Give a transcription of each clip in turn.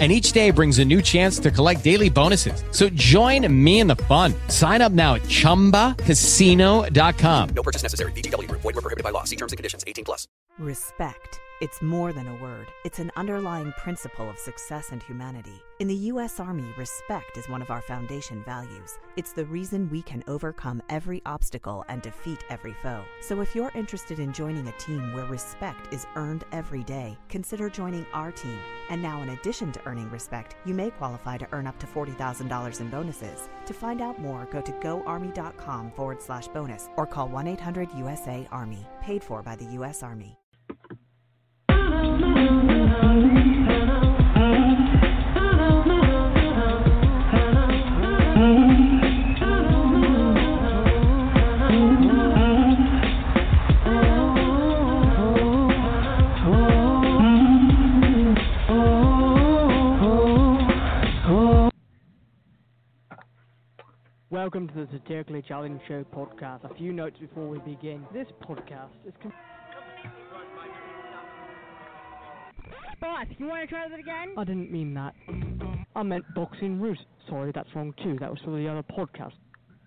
and each day brings a new chance to collect daily bonuses. So join me in the fun. Sign up now at ChumbaCasino.com. No purchase necessary. VGW. Void were prohibited by law. See terms and conditions. 18 plus. Respect. It's more than a word. It's an underlying principle of success and humanity. In the U.S. Army, respect is one of our foundation values. It's the reason we can overcome every obstacle and defeat every foe. So if you're interested in joining a team where respect is earned every day, consider joining our team. And now, in addition to earning respect, you may qualify to earn up to $40,000 in bonuses. To find out more, go to goarmy.com forward slash bonus or call 1 800 USA Army. Paid for by the U.S. Army. Welcome to the Satirically Challenged Show podcast. A few notes before we begin. This podcast is. Com- Boss, you want to try that again? I didn't mean that. I meant boxing root. Sorry, that's wrong too. That was for the other podcast.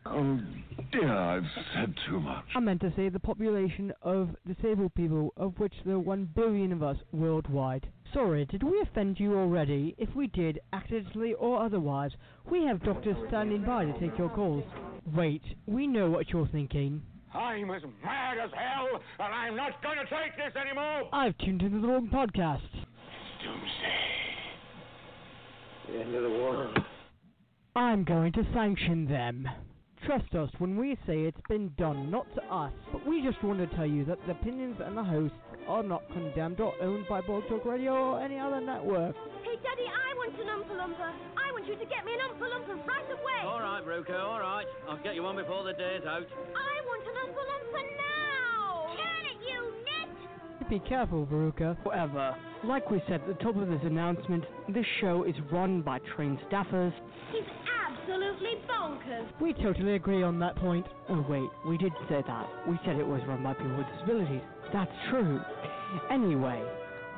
Um, oh dear, I've said too much. I meant to say the population of disabled people, of which there are one billion of us worldwide. Sorry, did we offend you already? If we did, accidentally or otherwise, we have doctors standing by to take your calls. Wait, we know what you're thinking. I'm as mad as hell, and I'm not going to take this anymore. I've tuned into the wrong podcast. Doomsday. The end of the world. I'm going to sanction them. Trust us when we say it's been done, not to us. But we just want to tell you that the opinions and the hosts are not condemned or owned by Blog Talk Radio or any other network. Hey, Daddy, I want an Oompa Loompa. I want you to get me an Oompa Loompa right away. All right, Ruko, all right. I'll get you one before the day's out. I want an Oompa Loompa now. Can it, you nit? Be careful, Veruca. However, like we said at the top of this announcement, this show is run by trained staffers. He's absolutely bonkers. We totally agree on that point. Oh, wait, we did say that. We said it was run by people with disabilities. That's true. Anyway,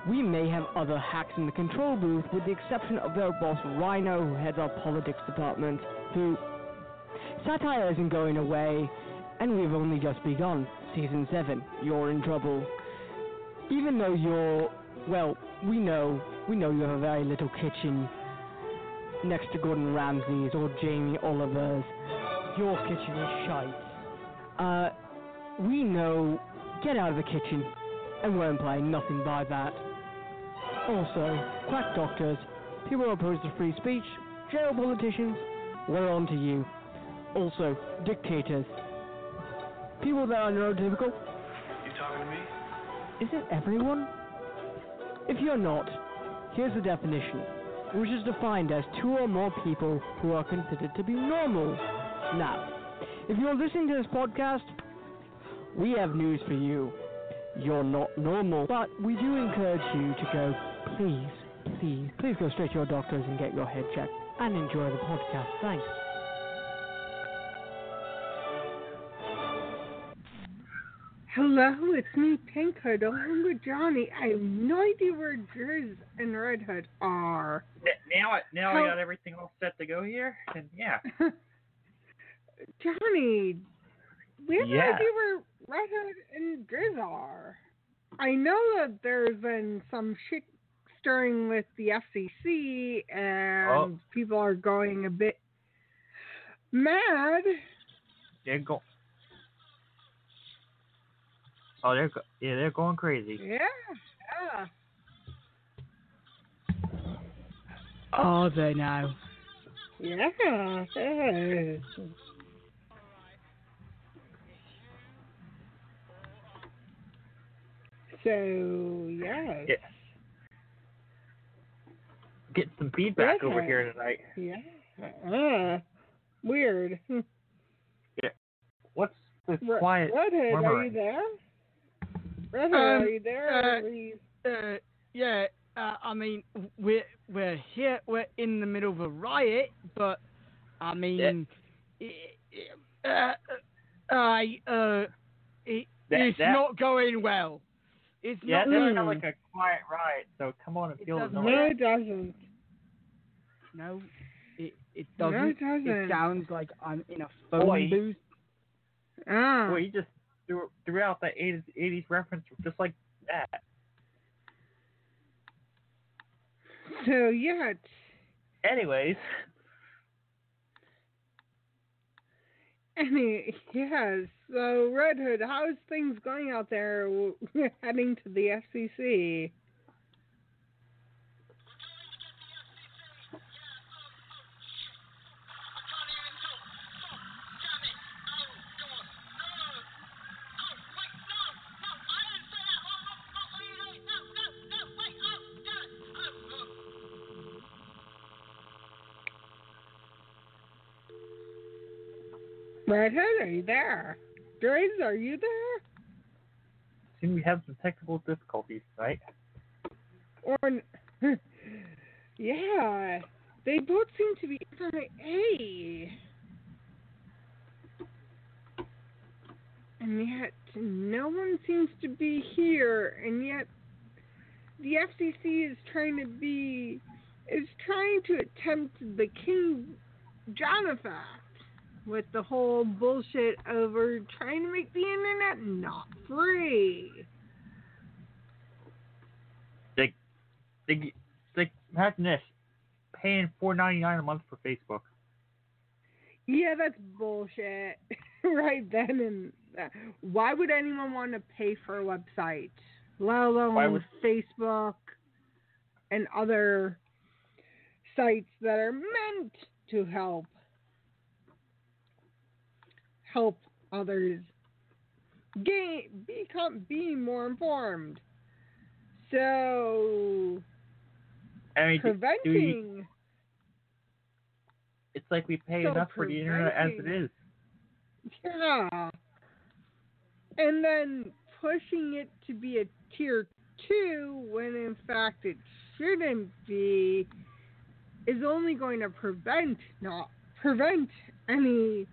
we may have other hacks in the control booth, with the exception of their boss Rhino, who heads our politics department, who. Satire isn't going away, and we've only just begun. Season 7, you're in trouble. Even though you're. Well, we know. We know you have a very little kitchen next to Gordon Ramsay's or Jamie Oliver's. Your kitchen is shite. Uh, we know. Get out of the kitchen, and we're implying nothing by that. Also, quack doctors, people who oppose to free speech, jail politicians, we're on to you. Also, dictators. People that are neurotypical. You talking to me? Is it everyone? If you're not, here's the definition, which is defined as two or more people who are considered to be normal. Now, if you're listening to this podcast, we have news for you. You're not normal, but we do encourage you to go, please, please, please go straight to your doctors and get your head checked and enjoy the podcast. Thanks. Hello, it's me, Pink Hood, along with Johnny. I have no idea where Drizz and Red Hood are. Now, I, now How- I got everything all set to go here, and yeah, Johnny, we have no Yeah. idea where Red Hood and Drizz are. I know that there's been some shit stirring with the FCC, and Oh. people are going a bit mad. they're go. Oh, they're yeah, they're going crazy. Yeah, yeah. Are they now? Yeah. yeah. So yes. Yes. Get some feedback over here tonight. Yeah. Uh, weird. Hmm. What's this Re- quiet? Red Hood, are you there? Red Um, are you there? uh, Please. Uh, yeah, uh, I mean, we're we're here. We're in the middle of a riot, but I mean, i- i- uh, I uh, it, That- it's that- not going well. It's Yeah, not. that going- like a quiet riot, so come on and It feel the doesn't- noise. No, it doesn't. No, it it doesn't. it doesn't. sounds like I'm in a phone Boy. booth. Ah. Well, you just threw, threw out that 80s, 80s reference just like that. So yeah, Anyways, any yeah. So Red Hood, how's things going out there? Heading to the FCC. Red Hood, are you there? Graves, are you there? seem we have some technical difficulties, right? Or yeah, they both seem to be MIA. And yet, no one seems to be here, and yet the FCC is trying to be is trying to attempt the King John effect with the whole bullshit over trying to make the internet not free. They, they, they, imagine this, paying four ninety nine a month for Facebook. Yeah, that's bullshit. right then and there. Why would anyone want to pay for a website, let alone Why would- Facebook and other sites that are meant to help help others gain become be more informed. So I mean, do- do you, preventing it's like we pay So enough for the internet as it is. Yeah. And then pushing it to be a tier two when in fact it shouldn't be is only going to prevent not prevent any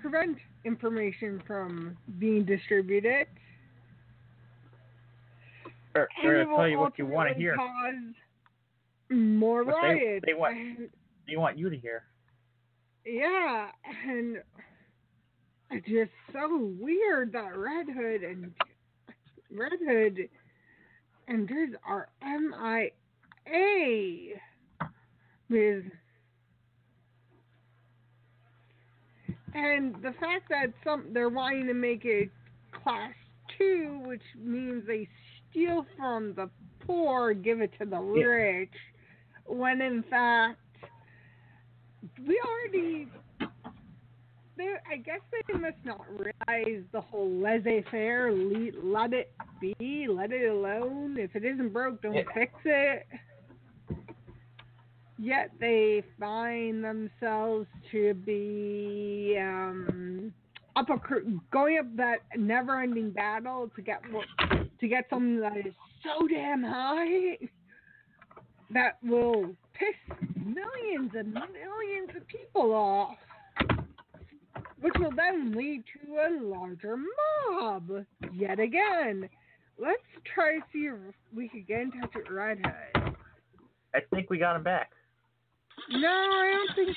prevent information from being distributed. Or, or tell you what you want to hear. Cause more What riots. they want- and- They want you to hear. Yeah, and it's just so weird that Red Hood and Red Hood and there's our MIA with and the fact that some they're wanting to make it class two, which means they steal from the poor, give it to the Yeah. rich, when in fact we already they I guess they must not realize the whole laissez-faire let it be let it alone if it isn't broke don't Yeah. fix it yet they find themselves to be um up a going up that never-ending battle to get to get something that is so damn high that will piss millions and millions of people off, which will then lead to a larger mob yet again. Let's try to see if we could get in touch with Red. I think we got him back. No, I don't think.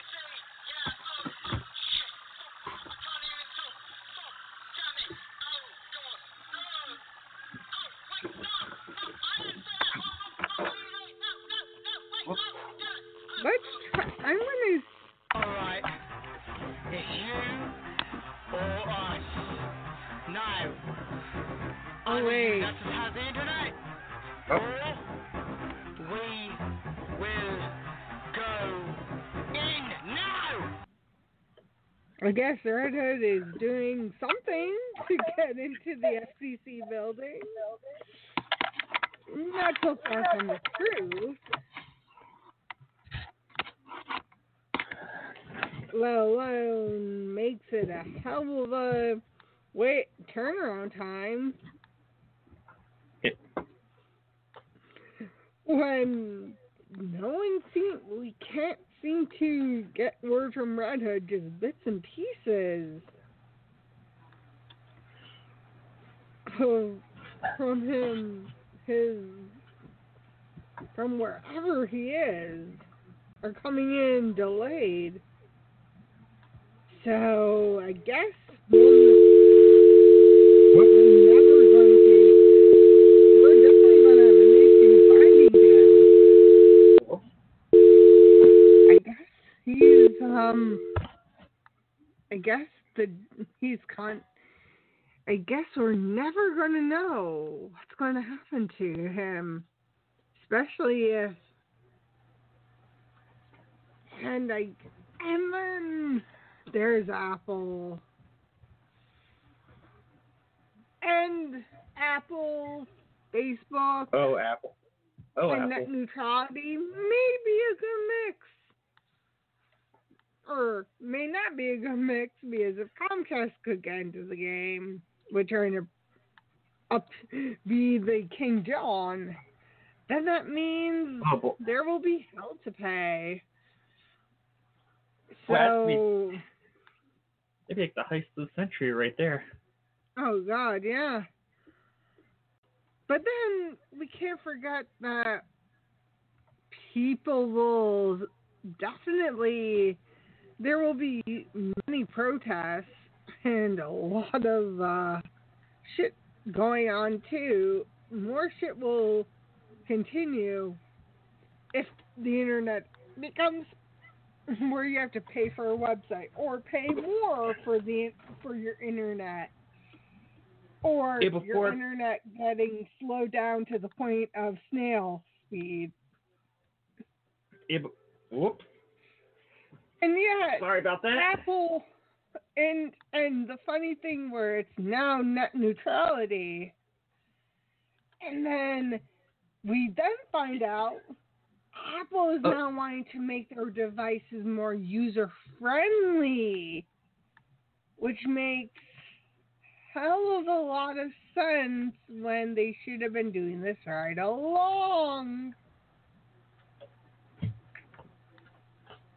guess Red Hood is doing something to get into the FCC building. Not so far from the truth. Let alone makes it a hell of a wait turnaround time. When no one seems we can't seem to get word from Red Hood, just bits and pieces. From him, his from wherever he is, are coming in delayed. So I guess um. I guess the he's con. I guess we're never going to know what's going to happen to him, especially if. And I, and then there's Apple. And Apple, Facebook, Oh, Apple. Oh, and Apple. net neutrality may be a good mix. Or may not be a good mix because if Comcast could get into the game, we're trying to up be the King John, then that means Oh, there will be hell to pay. So, Well, that's It'd be like the heist of the century right there. oh God, yeah. But then we can't forget that people will definitely there will be many protests and a lot of uh, shit going on too. More shit will continue if the internet becomes where you have to pay for a website or pay more for the for your internet or Yeah, your internet getting slowed down to the point of snail speed. Yeah, whoops. And yeah, Sorry about that. Apple and and the funny thing where it's now net neutrality, and then we then find out Apple is Oh. now wanting to make their devices more user friendly, which makes hell of a lot of sense when they should have been doing this right along.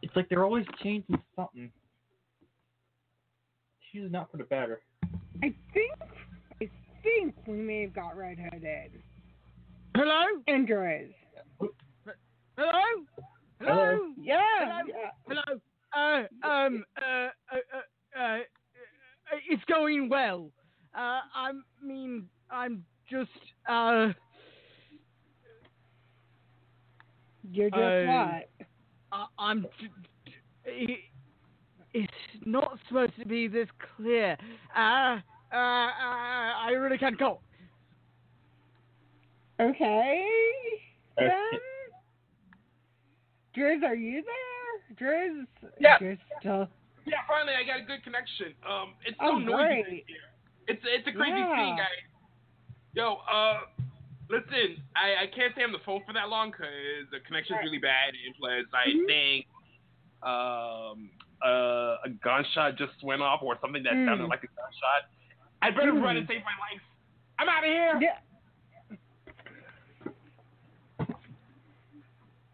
It's like they're always changing something. She's not for the better. I think I think we may have got red hooded. Hello? Androids. Hello? Hello? Yeah. Hello? yeah. Hello? Uh, um, uh, uh, uh, uh, it's going well. Uh, I mean, I'm just, uh, You're just Uh, what? I, I'm. j- j- it's not supposed to be this clear. Uh, uh, uh, I really can't go. Okay. Then. Okay. Drizz, are you there? Drizz. Yeah. Drizz still. Yeah, finally I got a good connection. Um, it's so Oh, noisy great. in here. It's it's a crazy Yeah. thing, guys. Yo, uh, listen, I, I can't stay on the phone for that long because the connection's really bad, and plus I Mhm. think um uh, a gunshot just went off or something that Mm. sounded like a gunshot. I'd better Mm. run and save my life. I'm out of here. Yeah.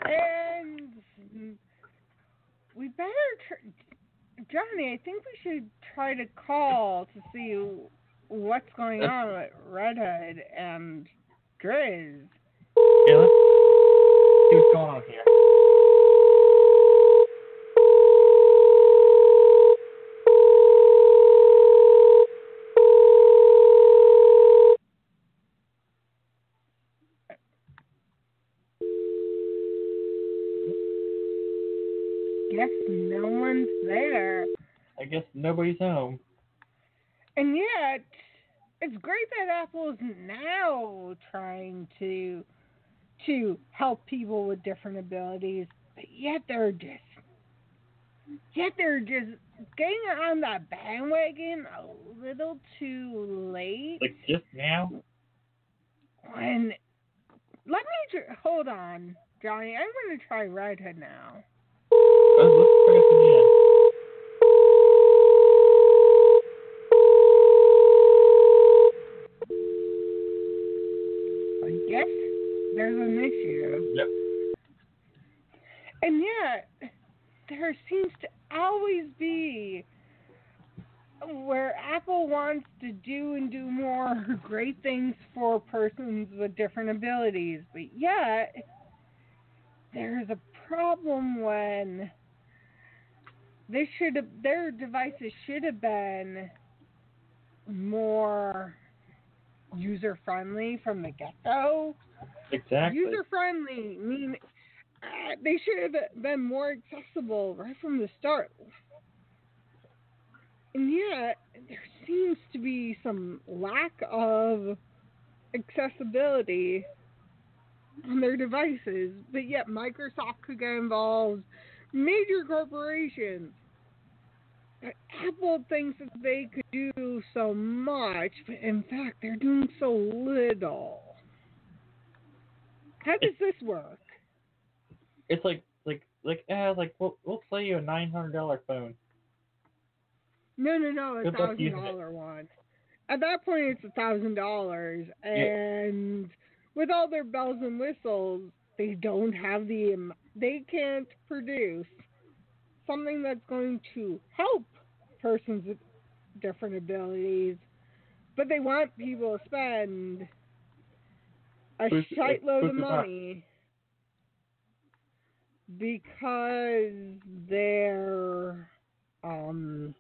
And we better, tr- Johnny. I think we should try to call to see what's going on with Red Hood and Drizz. Yeah, let's see what's going on here. Guess no one's there. I guess nobody's home. And yet, it's great that Apple is now trying to to help people with different abilities, but yet they're just yet they're just getting on that bandwagon a little too late. Like just now. When let me tr- hold on, Johnny. I'm going to try Red Hood now. Oh, let's try this again. Guess there's an issue. Yep. And yet, there seems to always be where Apple wants to do and do more great things for persons with different abilities, but yet there's a problem when they should have their devices should have been more user friendly from the get go. Exactly. User friendly mean uh, they should have been more accessible right from the start. And yet, there seems to be some lack of accessibility on their devices, but yet Microsoft could get involved, major corporations. Apple thinks that they could do so much, but in fact, they're doing so little. How does this work? It's like like like eh, like we'll we'll sell you a nine hundred dollar phone. No, no, no, a thousand dollar one. At that point, it's a thousand dollars, and with all their bells and whistles, they don't have the they can't produce something that's going to help persons with different abilities, but they want people to spend a shite of money because they're um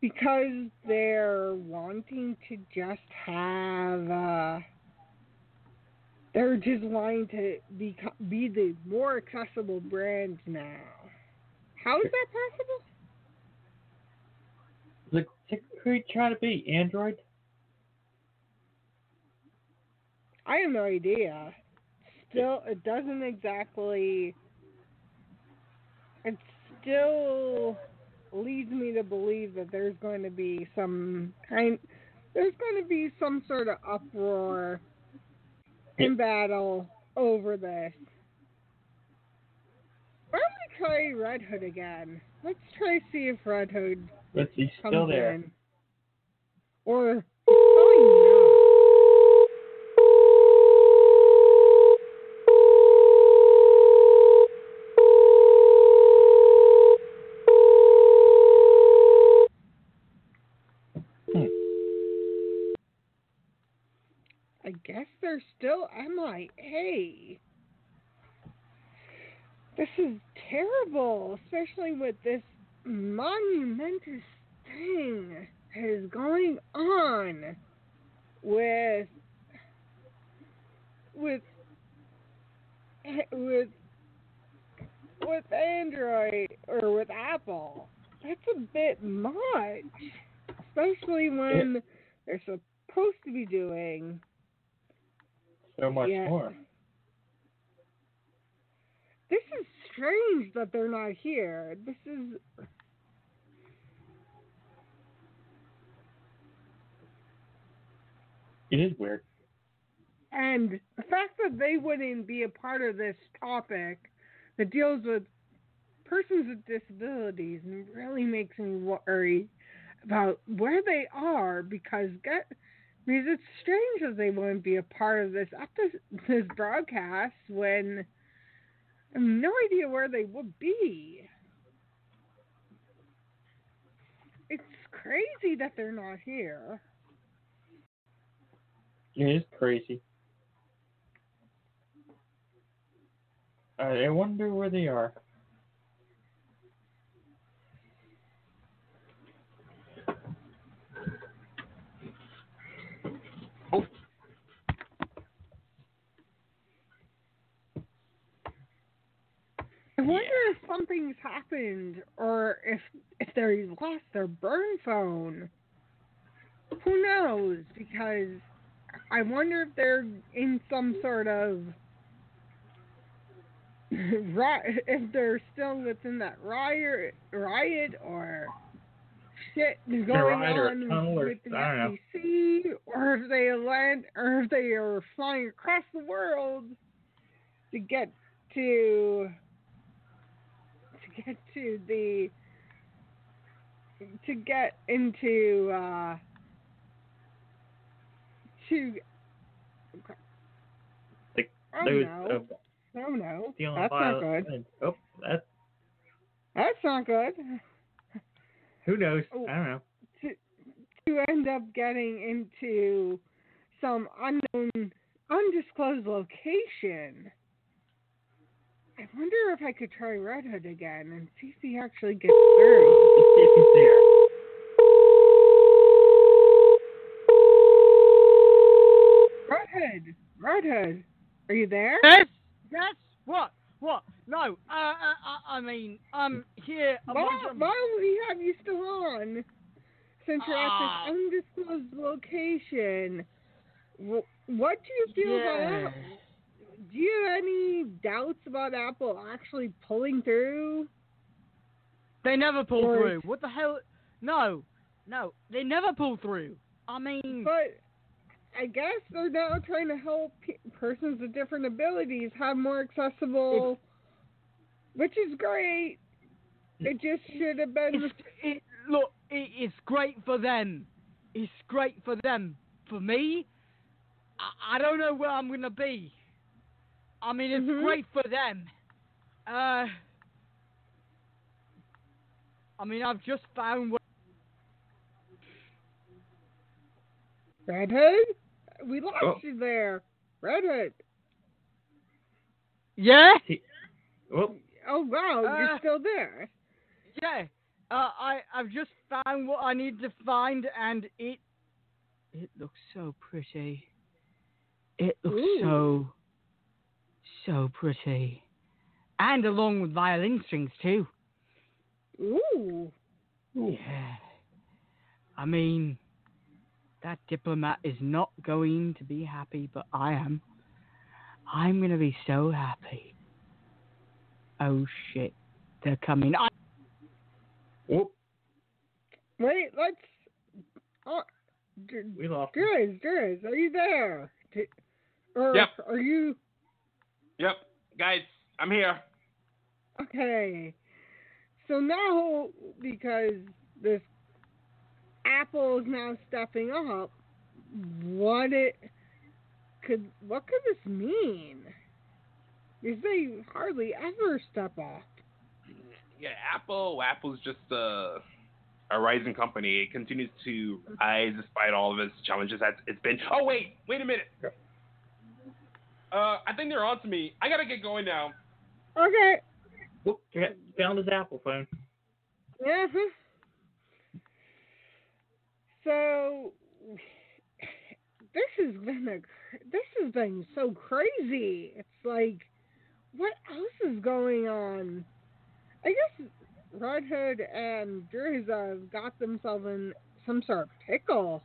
because they're wanting to just have uh they're just wanting to be be the more accessible brand now. How is that possible? Like who are you trying to be? Android? I have no idea. Still, it doesn't exactly. It still leads me to believe that there's going to be some kind. There's going to be some sort of uproar in battle over this. Why don't we try Red Hood again? Let's try see if Red Hood But he's comes still there. in. Or oh Hmm. I guess they're still MIA. This is terrible, especially with this monumentous thing that is going on with with with with Android or with Apple. That's a bit much, especially when they're supposed to be doing So much Yeah. more. This is strange that they're not here. This is It is weird. and the fact that they wouldn't be a part of this topic that deals with persons with disabilities really makes me worry about where they are because get because it's strange that they wouldn't be a part of this this broadcast when I have no idea where they would be. It's crazy that they're not here. It is crazy. I wonder where they are. I wonder if something's happened or if if they lost their burn phone. Who knows? Because I wonder if they're in some sort of ri- if they're still within that riot riot or shit going on or- with the I don't know. FCC, or if they land or if they are flying across the world to get to get to the to get into uh to Like Oh those. no. Uh, Oh no. That's not good. Oh, that's That's not good. who knows? Oh. I don't know. To to end up getting into some unknown, undisclosed location. I wonder if I could try Red Hood again and see if he actually gets through. Let's see if he's there. Red Hood, Red Hood, are you there? Yes. Yes. What? What? No. Uh. uh I, I mean, I'm here. Why, why we have you still on? Since you're Ah. at this undisclosed location, Wh- what do you feel about? Do you have any doubts about Apple actually pulling through? They never pull Or- through. What the hell? No. No. They never pull through. I mean. But I guess they're now trying to help pe- persons with different abilities have more accessible, which is great. It just should have been. It, look, it, it's great for them. It's great for them. For me, I, I don't know where I'm gonna be. I mean, it's Mhm. great for them. Uh, I mean, I've just found. Where, Red Hood? We lost Oh. you there. Red Hood. yeah, Well, Oh wow, you're Uh, still there. yeah. Uh, I I've just found what I need to find, and it it looks so pretty. It looks Ooh. so so pretty, and along with violin strings too. Ooh. Yeah. I mean, that diplomat is not going to be happy, but I am. I'm going to be so happy. Oh shit. They're coming. I- whoop, Wait, let's. Oh, Dr- we lost. him. Drizz, Drizz, are you there? T- Or Yep. are you Yep, guys, I'm here. okay? So now, because this Apple is now stepping up, what it could what could this mean? Because they hardly ever step up. Yeah, Apple. Apple's just a a rising company. It continues to rise despite all of its challenges that it's been. Oh wait, wait a minute. Uh, I think they're on to me. I gotta get going now. Okay. Whoop, found his Apple phone. Yeah. So this has been a this has been so crazy. It's like what else is going on? I guess Red Hood and Drizz have got themselves in some sort of pickle.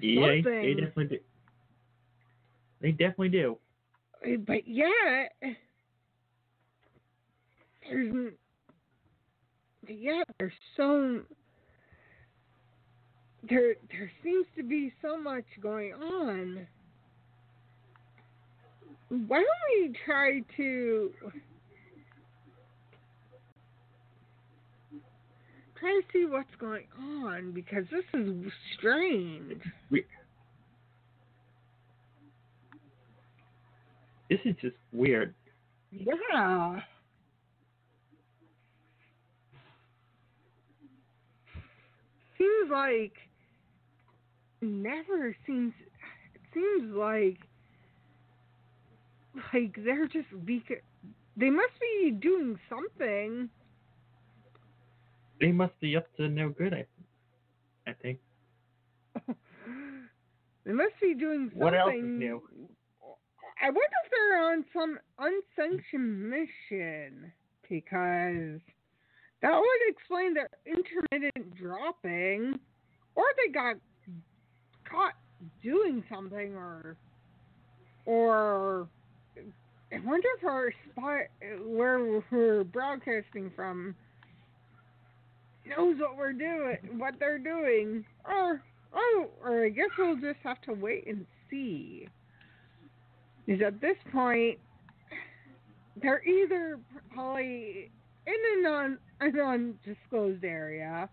Yeah, they, they definitely do. They definitely do. Eh, but yet, there's yet there's so there there seems to be so much going on. Why don't we try to try to see what's going on because this is strange. We, this is just weird. Yeah. Seems like never seems it seems like like they're just beca- they must be doing something. They must be up to no good. I, I think. They must be doing something. What else is new? I wonder if they're on some unsanctioned mission because that would explain their intermittent dropping, or they got caught doing something, or or I wonder if our spot where we're broadcasting from knows what we're doing, what they're doing, or oh, or I guess we'll just have to wait and see. Is at this point they're either probably in a non an undisclosed area.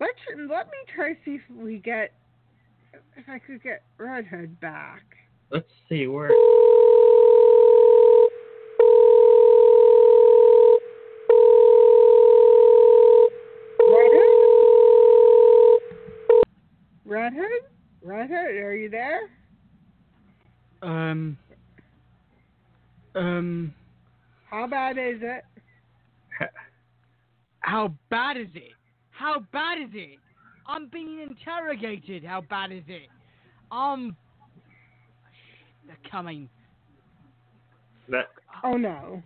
Let's let me try to see if we get if I could get Red back. Let's see where. Red Hood? Red Hood? Red Hood, are you there? Um. Um. How bad is it? How bad is it? How bad is it? I'm being interrogated. How bad is it? Um. They're coming. That Oh no.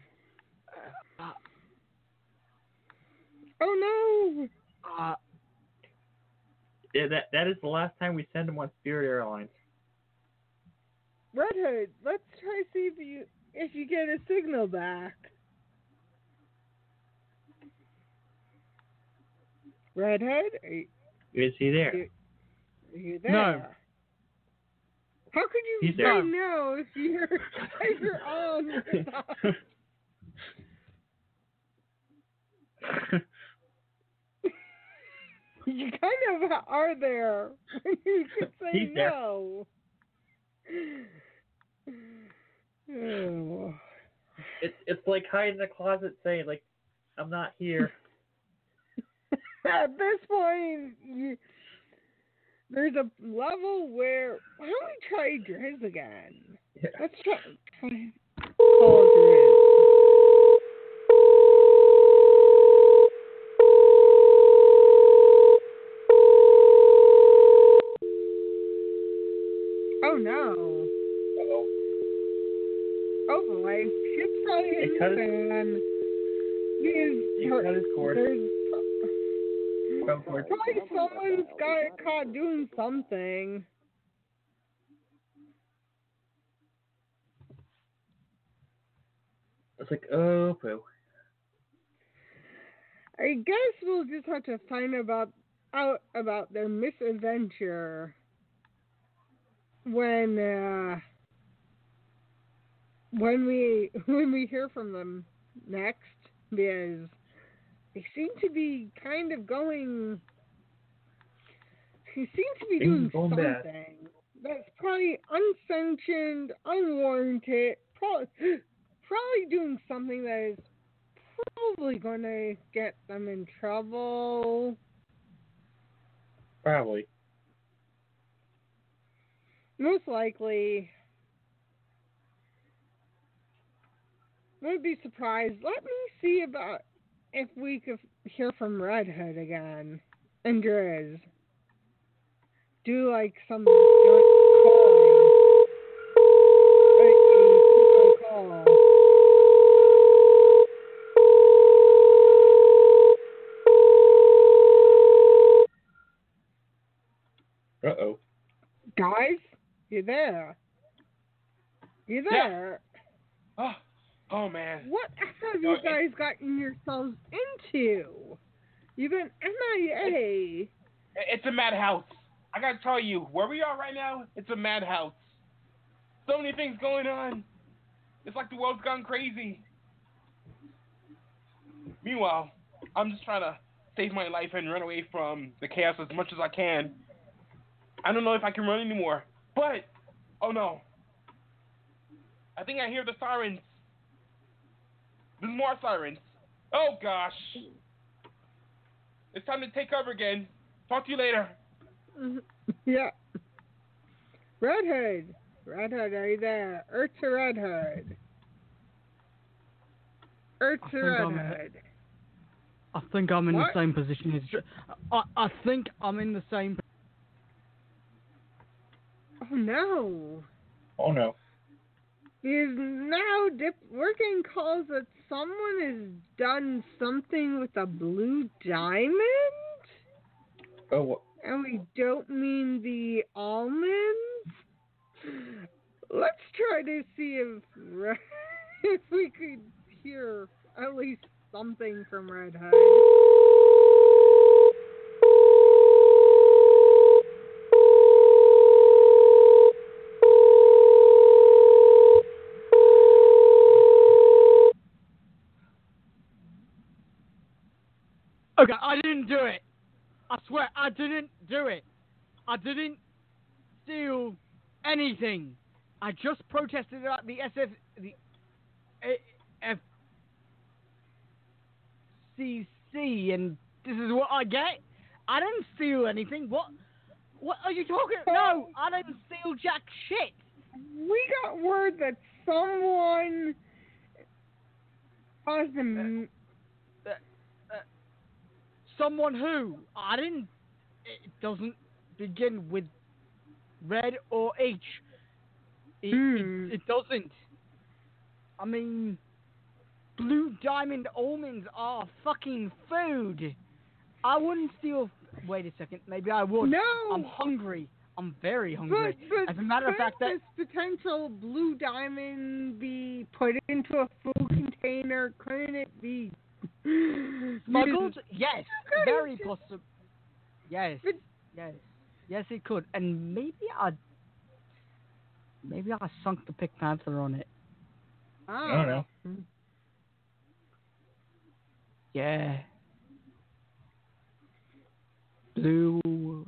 Uh, Oh no. uh, yeah, that that is the last time we send them on Spirit Airlines. Red Hood, let's try to see if you if you get a signal back. Red Hood, are you, Is he there? are you there? No. How could you He's say there. no if you're if you're on? you kind of are there you could say He's there. no. Oh. It's it's like hiding in the closet saying like, I'm not here. At this point, you, there's a level where why don't we try Drizz again? Yeah. Let's try, try call Drizz. Oh no! Oh boy, shit's probably cut the his- fan. He her- cut his cord. There's From cord. Probably someone's got caught doing something. It's like, oh, poo. I guess we'll just have to find about out about their misadventure when uh when we when we hear from them next because they seem to be kind of going he seems to be Things doing going bad. something that's probably unsanctioned, unwarranted, probably probably doing something that is probably going to get them in trouble. Probably. Most likely. Wouldn't be surprised. Let me see about if we could hear from Red Hood again and Drizz. Do like some joint calling. Like a call. Uh oh. Guys, you there? You there? Yeah. there? Oh, oh man. What have you guys gotten yourselves into? You've been MIA. It's a madhouse. I gotta tell you, where we are right now, it's a madhouse. So many things going on. It's like the world's gone crazy. Meanwhile, I'm just trying to save my life and run away from the chaos as much as I can. I don't know if I can run anymore. But, oh no. I think I hear the sirens. There's more sirens. Oh gosh. It's time to take over again. Talk to you later. yeah. Red Hood. Red Hood, are you there? Earth to Red Hood. Earth to Red I'm- Hood. I think I'm in What? the same position as. I I think I'm in the same. Oh no. Oh no. Is now dip we're getting calls that someone has done something with a blue diamond? Oh, what? And we don't mean the almonds? Let's try to see if if we could hear at least something from Red Hood. Okay, I didn't do it. I swear, I didn't do it. I didn't steal anything. I just protested about the SF the FCC, and this is what I get. I didn't steal anything. What? What are you talking? No, oh. I didn't steal jack shit. We got word that someone caused a Someone who I didn't. It doesn't begin with red or H. It, Hmm. it, it doesn't. I mean, blue diamond almonds are fucking food. I wouldn't steal. Wait a second. Maybe I would. No. I'm hungry. I'm very hungry. but As a matter of fact, that this potential blue diamond be put into a food container? Couldn't it be smuggled? Yes, very possible. Yes, yes, yes. It could, and maybe I, maybe I sunk the Pink Panther on it. Ah. I don't know. Yeah. Blue,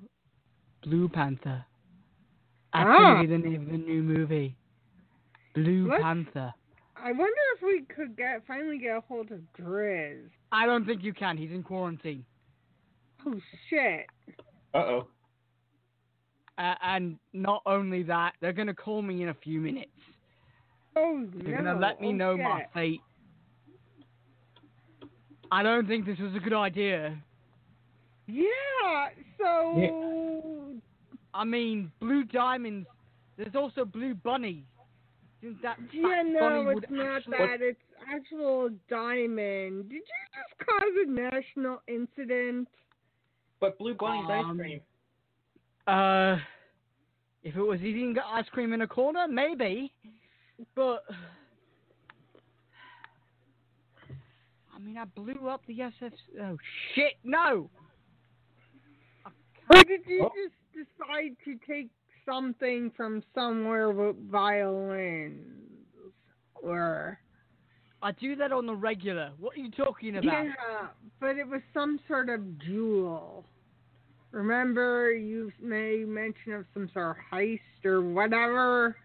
Blue Panther. Actually, the name of the new movie. Blue Let's- Panther. I wonder if we could get finally get a hold of Drizz. I don't think you can. He's in quarantine. Oh shit! Uh oh. Uh, and not only that, they're gonna call me in a few minutes. Oh They're no! gonna let me oh, know my fate. I don't think this was a good idea. Yeah. So Yeah. I mean, blue diamonds. There's also blue bunny. Isn't that yeah, no, it's not actually- that. It's actual diamond. Did you just cause a national incident? But Blue Bunny's Um, ice cream. Uh, if it was eating ice cream in a corner, maybe. But I mean, I blew up the SF. Oh shit! No. Or did you Oh. just decide to take something from somewhere with violins? Or I do that on the regular. What are you talking about? yeah, but it was some sort of jewel. Remember, you made mention of some sort of heist or whatever.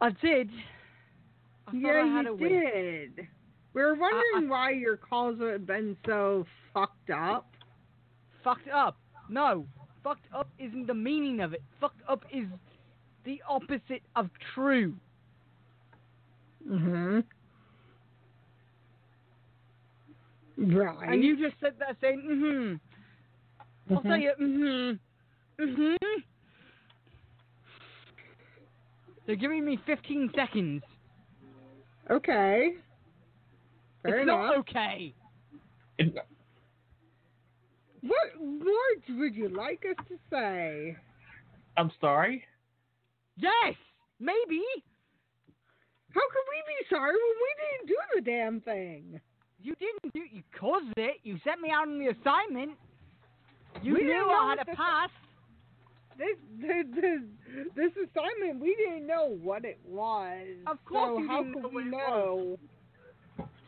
I did. I yeah, I you did. We were wondering why your calls have been so fucked up. Fucked up. No. Fucked up isn't the meaning of it. Fucked up is the opposite of true. Mm-hmm. Right. And you just said that saying, mm-hmm. I'll Mhm. say it, mm-hmm. Mm-hmm. They're giving me 15 seconds. Okay. Fair it's enough. not okay. What words would you like us to say? I'm sorry. Yes, maybe. How could we be sorry when we didn't do the damn thing? You didn't do. You caused it. You sent me out on the assignment. You We knew didn't I know had to pass. This, this, this, this assignment, we didn't know what it was. Of course so you how didn't could know we what it know?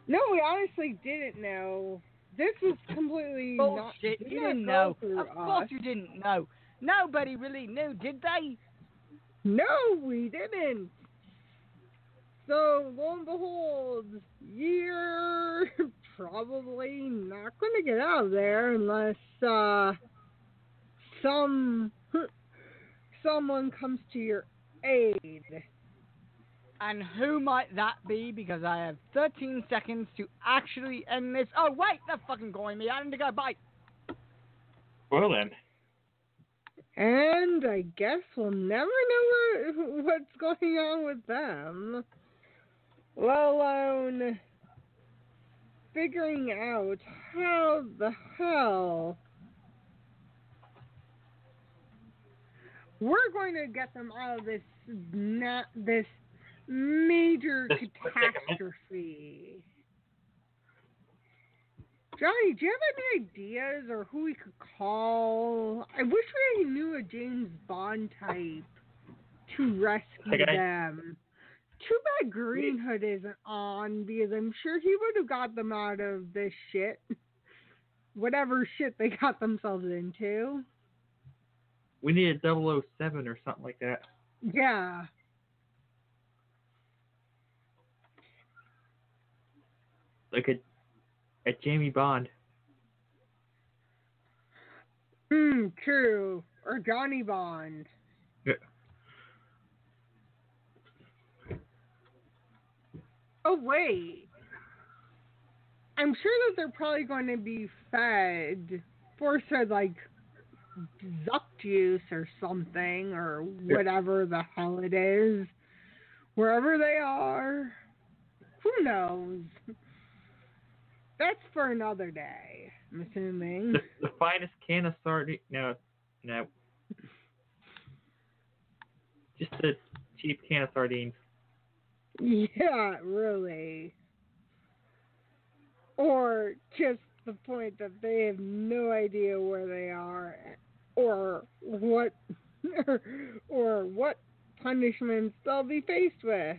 No, we honestly didn't know. This is completely not. Bullshit. did You didn't know. Of course us. you didn't know. Nobody really knew, did they? No, we didn't. So lo and behold, you're probably not going to get out of there unless uh, some someone comes to your aid. And who might that be? Because I have 13 seconds to actually end this. Oh, wait, they're fucking calling me. I need to go. Bye. Well then. And I guess we'll never know what's going on with them, let alone figuring out how the hell we're going to get them out of this na- this major This catastrophe. Johnny, do you have any ideas or who we could call? I wish we knew a James Bond type to rescue guy. them. Too bad Green Hood isn't on because I'm sure he would have got them out of this shit. Whatever shit they got themselves into. we need a 007 or something like that. Yeah. Like a a Jamie Bond. Hmm, true. Or Johnny Bond. Yeah. Oh wait. I'm sure that they're probably going to be fed forced to like zuck juice or something or whatever the hell it is. Wherever they are. Who knows? That's for another day, I'm assuming. The, the finest can of sardine. No, no. Just a cheap can of sardines. Yeah, really. Or just the point that they have no idea where they are or what or what punishments they'll be faced with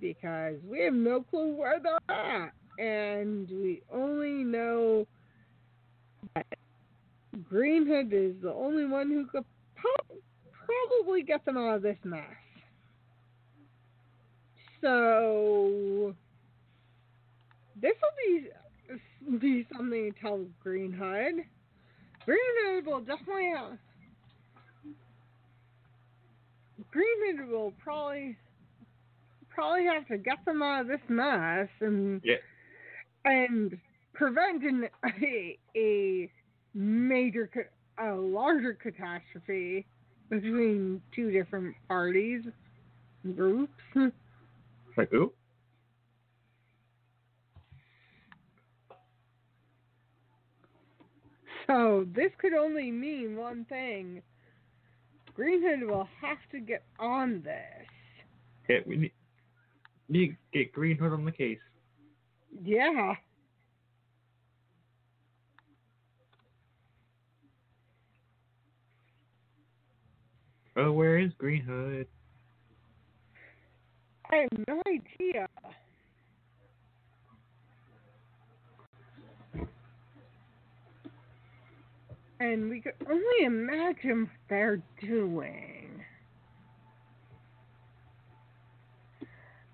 because we have no clue where they're at and we only know that Greenhood is the only one who could po- probably get them out of this mess. So this will be be something to tell Green Hood. Green Hood will definitely have, Green Hood will probably probably have to get them out of this mess and Yeah. And prevent an, a a major a larger catastrophe between two different parties groups. Like, ooh. So this could only mean one thing. Greenhood will have to get on this. Okay, we need, need to get Green Hood on the case. Yeah. Oh, where is Green Hood? I have no idea. And we could only imagine what they're doing.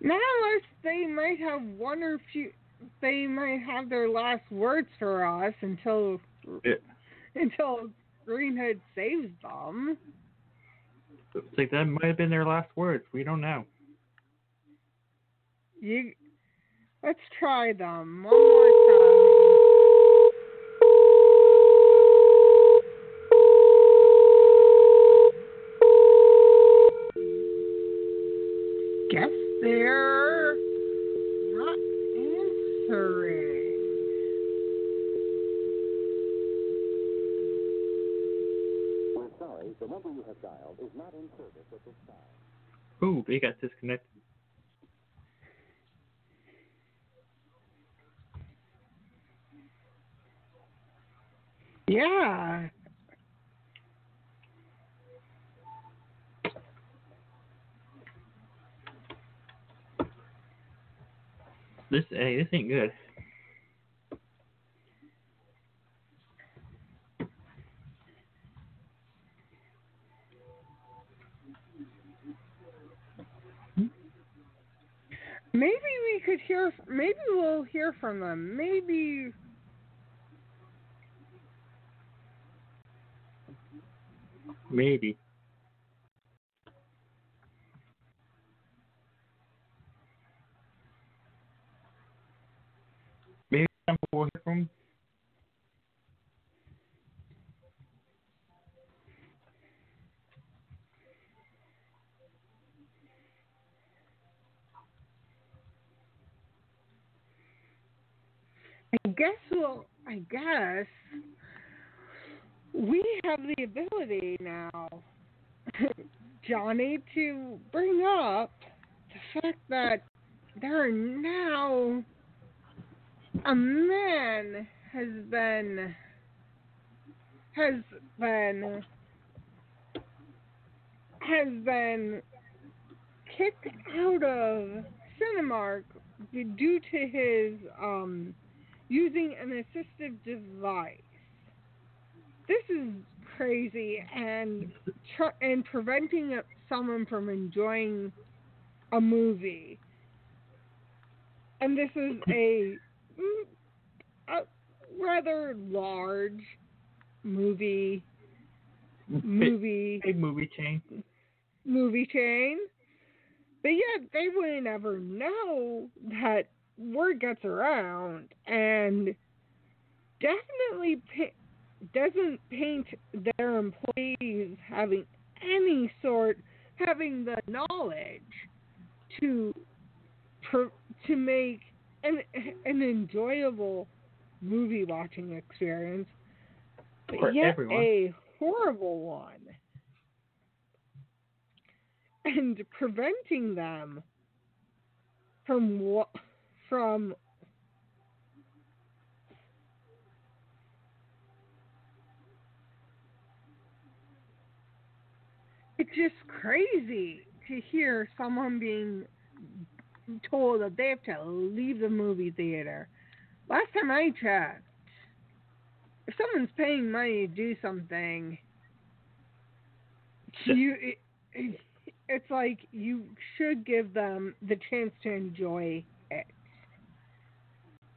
Now, unless they might have one or few, they might have their last words for us until until Green Hood saves them. It's like that might have been their last words. We don't know. You, let's try them one more time. Guess they're answering. We're sorry, the number you have dialed is not in service at this time. Ooh, they got disconnected. Yeah. This hey, this ain't good. Maybe we could hear. Maybe we'll hear from them. Maybe. Maybe. Maybe I'm we'll hear from I guess we'll. I guess we have the ability now, Johnny, to bring up the fact that there are now a man has been has been has been kicked out of Cinemark due to his um using an assistive device. This is crazy, and tr- and preventing someone from enjoying a movie. And this is a, Mm, a rather large movie movie Big movie chain. movie chain. But yet they wouldn't ever know that word gets around and definitely pa- doesn't paint their employees having any sort having the knowledge to to make an an enjoyable movie watching experience, but For yet everyone. a horrible one, and preventing them from what from it's just crazy to hear someone being told that they have to leave the movie theater. Last time I checked, if someone's paying money to do something, you it, it, it's like you should give them the chance to enjoy it.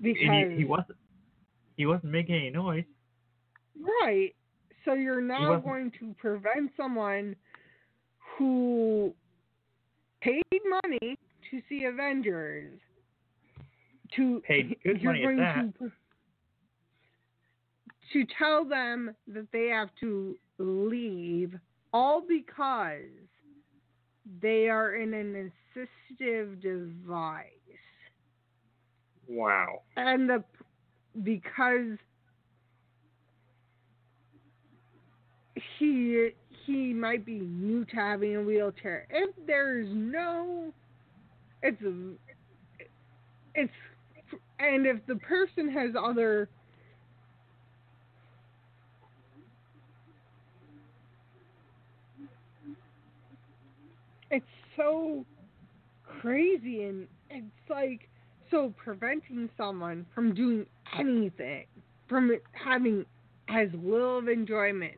Because he, he wasn't. He wasn't making any noise. Right. So you're now going to prevent someone who paid money to see Avengers to Paid good you're money at going that. To, to tell them that they have to leave all because they are in an assistive device Wow. and the because he he might be new to having a wheelchair. If there's no, it's it's and if the person has other it's so crazy and it's like so preventing someone from doing anything from having as little of enjoyment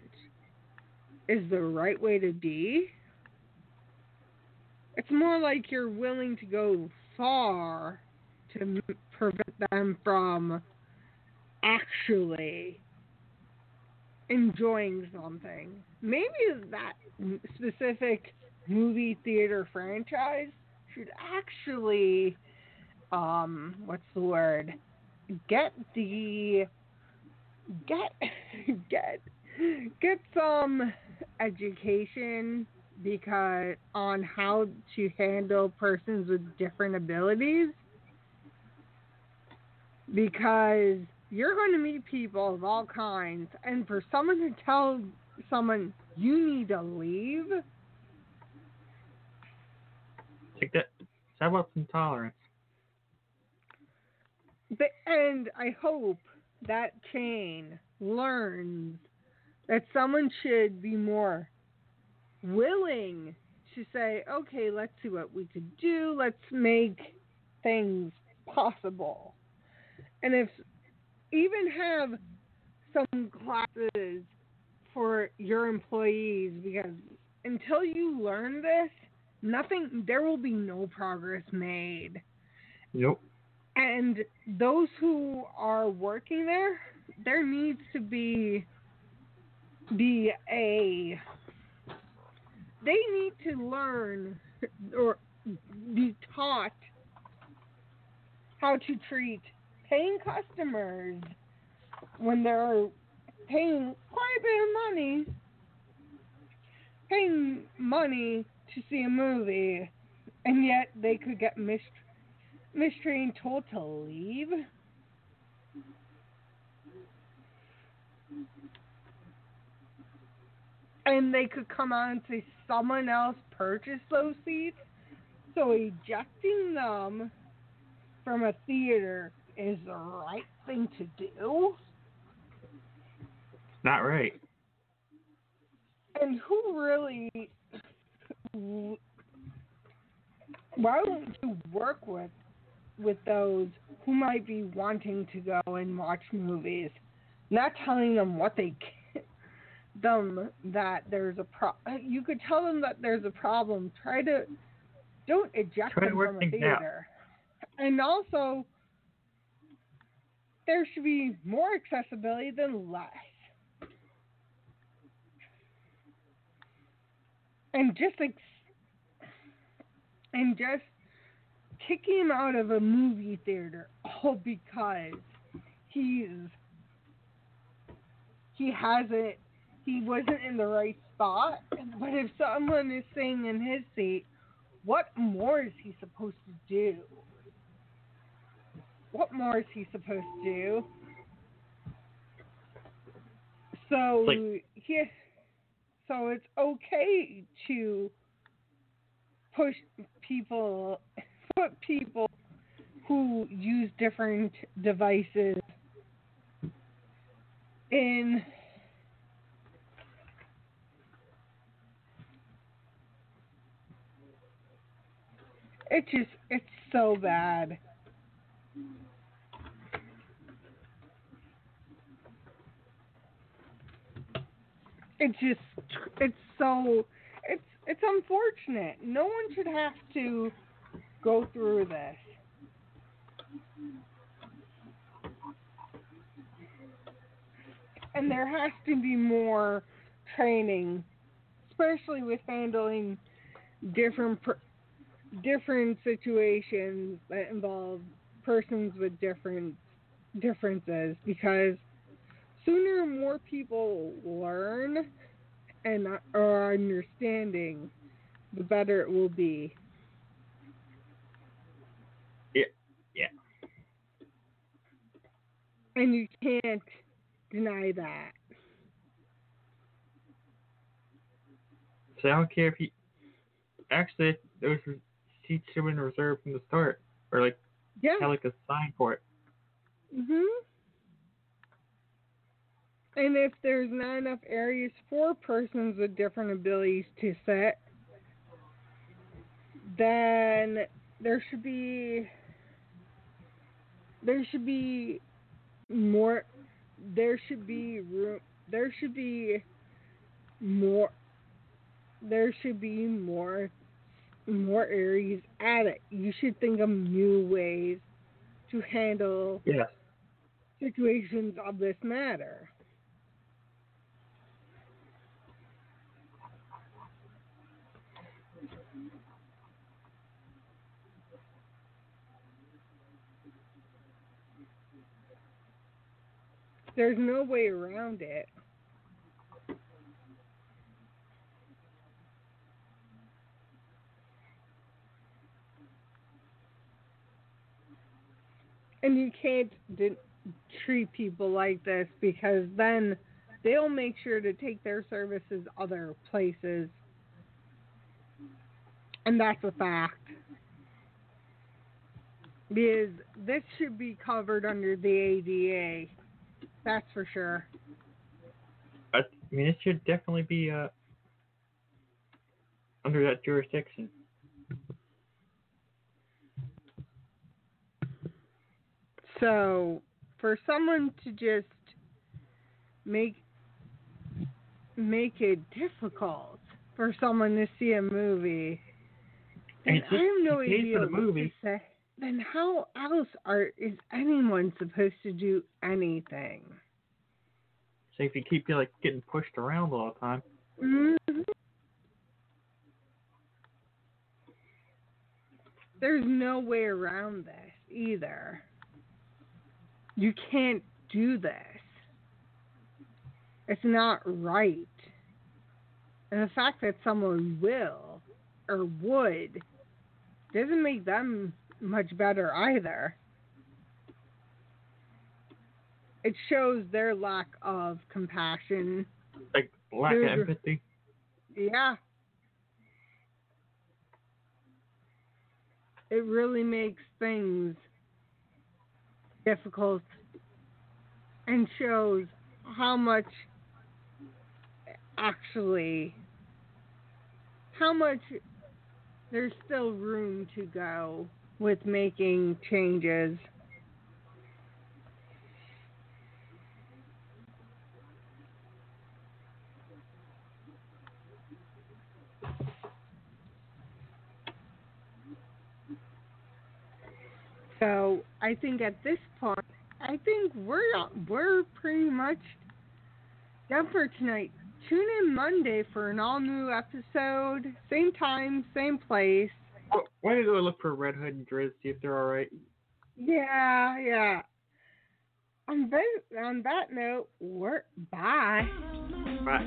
is the right way to be it's more like you're willing to go far to prevent them from actually enjoying something. Maybe that specific movie theater franchise should actually um what's the word? Get the get get get some education because on how to handle persons with different abilities because you're going to meet people of all kinds and for someone to tell someone you need to leave Take that. How about some tolerance? But, and I hope that chain learns that someone should be more willing to say, okay, let's see what we could do. Let's make things possible. And if even have some classes for your employees because until you learn this, nothing there will be no progress made. Nope. And those who are working there, there needs to be be a they need to learn or be taught how to treat paying customers when they're paying quite a bit of money paying money to see a movie and yet they could get mis- mistreated told to leave and they could come out and say someone else purchased those seats. So ejecting them from a theater is the right thing to do. It's not right. And who really? Why don't you work with with those who might be wanting to go and watch movies, not telling them what they can, them that there's a pro. You could tell them that there's a problem. Try to don't eject Try them from a things out. theater. And also, there should be more accessibility than less. And just like, and just kicking him out of a movie theater all because he's he hasn't he wasn't in the right spot. But if someone is sitting in his seat, what more is he supposed to do? What more is he supposed to do? So Like- he, so it's okay to push people, put people who use different devices in it just it's so bad. It's just it's so it's it's unfortunate. No one should have to go through this. And there has to be more training, especially with handling different per- different situations that involve persons with different differences. Because sooner more people learn and are understanding, the better it will be. Yeah. Yeah. And you can't deny that. So I don't care if he. Actually, those were- seats should have been reserved from the start, or like Yeah. had like a sign for it. Mhm. And if there's not enough areas for persons with different abilities to sit, then there should be there should be more there should be room there should be more there should be more more areas at it. You should think of new ways to handle Yes. situations of this matter. There's no way around it. And you can't treat people like this because then they'll make sure to take their services other places. And that's a fact. Because this should be covered under the ADA. That's for sure. I mean, it should definitely be uh under that jurisdiction. So, for someone to just make make it difficult for someone to see a movie, then I have no idea the what to movie. say. Then how else are is anyone supposed to do anything? So if you keep like getting pushed around all the time, Mhm. There's no way around this either. You can't do this. It's not right. And the fact that someone will or would doesn't make them much better either. It shows their lack of compassion. like lack of empathy. Yeah. It really makes things difficult and shows how much actually how much there's still room to go with making changes. So I think at this point, I think we're we're pretty much done for tonight. Tune in Monday for an all new episode, same time, same place. Why why don't you go look for Red Hood and Drizz, see if they're alright? Yeah, yeah. On that on that note, we're bye. Bye.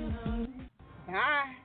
Bye.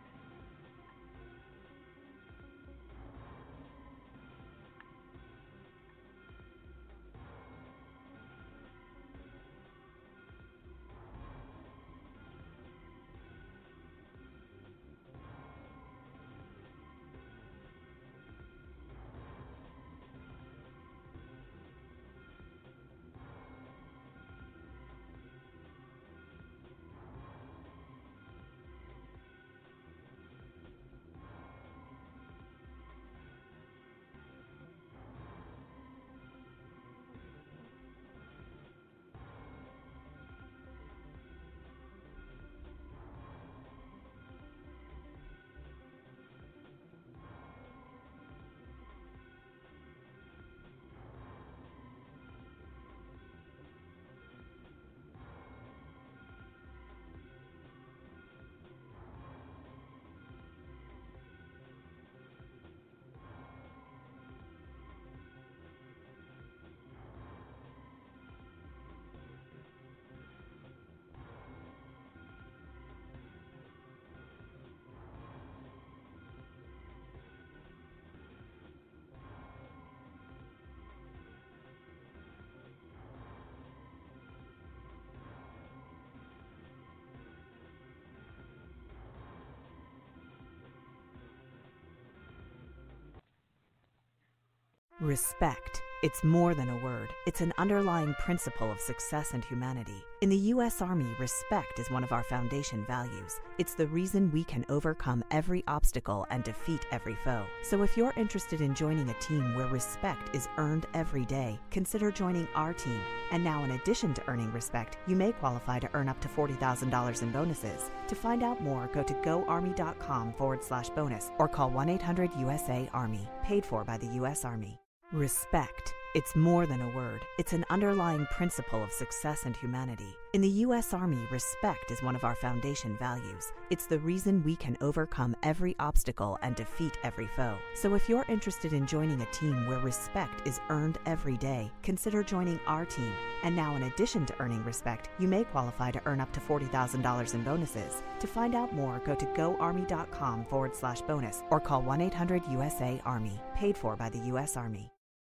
Respect. It's more than a word, it's an underlying principle of success and humanity. In the U.S. Army, respect is one of our foundation values. It's the reason we can overcome every obstacle and defeat every foe. So if you're interested in joining a team where respect is earned every day, consider joining our team. And now, in addition to earning respect, you may qualify to earn up to $40,000 in bonuses. To find out more, go to goarmy.com forward slash bonus or call 1 800 USA Army, paid for by the U.S. Army. Respect. It's more than a word, it's an underlying principle of success and humanity. In the U.S. Army, respect is one of our foundation values. It's the reason we can overcome every obstacle and defeat every foe. So if you're interested in joining a team where respect is earned every day, consider joining our team. And now, in addition to earning respect, you may qualify to earn up to $40,000 in bonuses. To find out more, go to goarmy.com forward slash bonus or call 1 800 USA Army, paid for by the U.S. Army.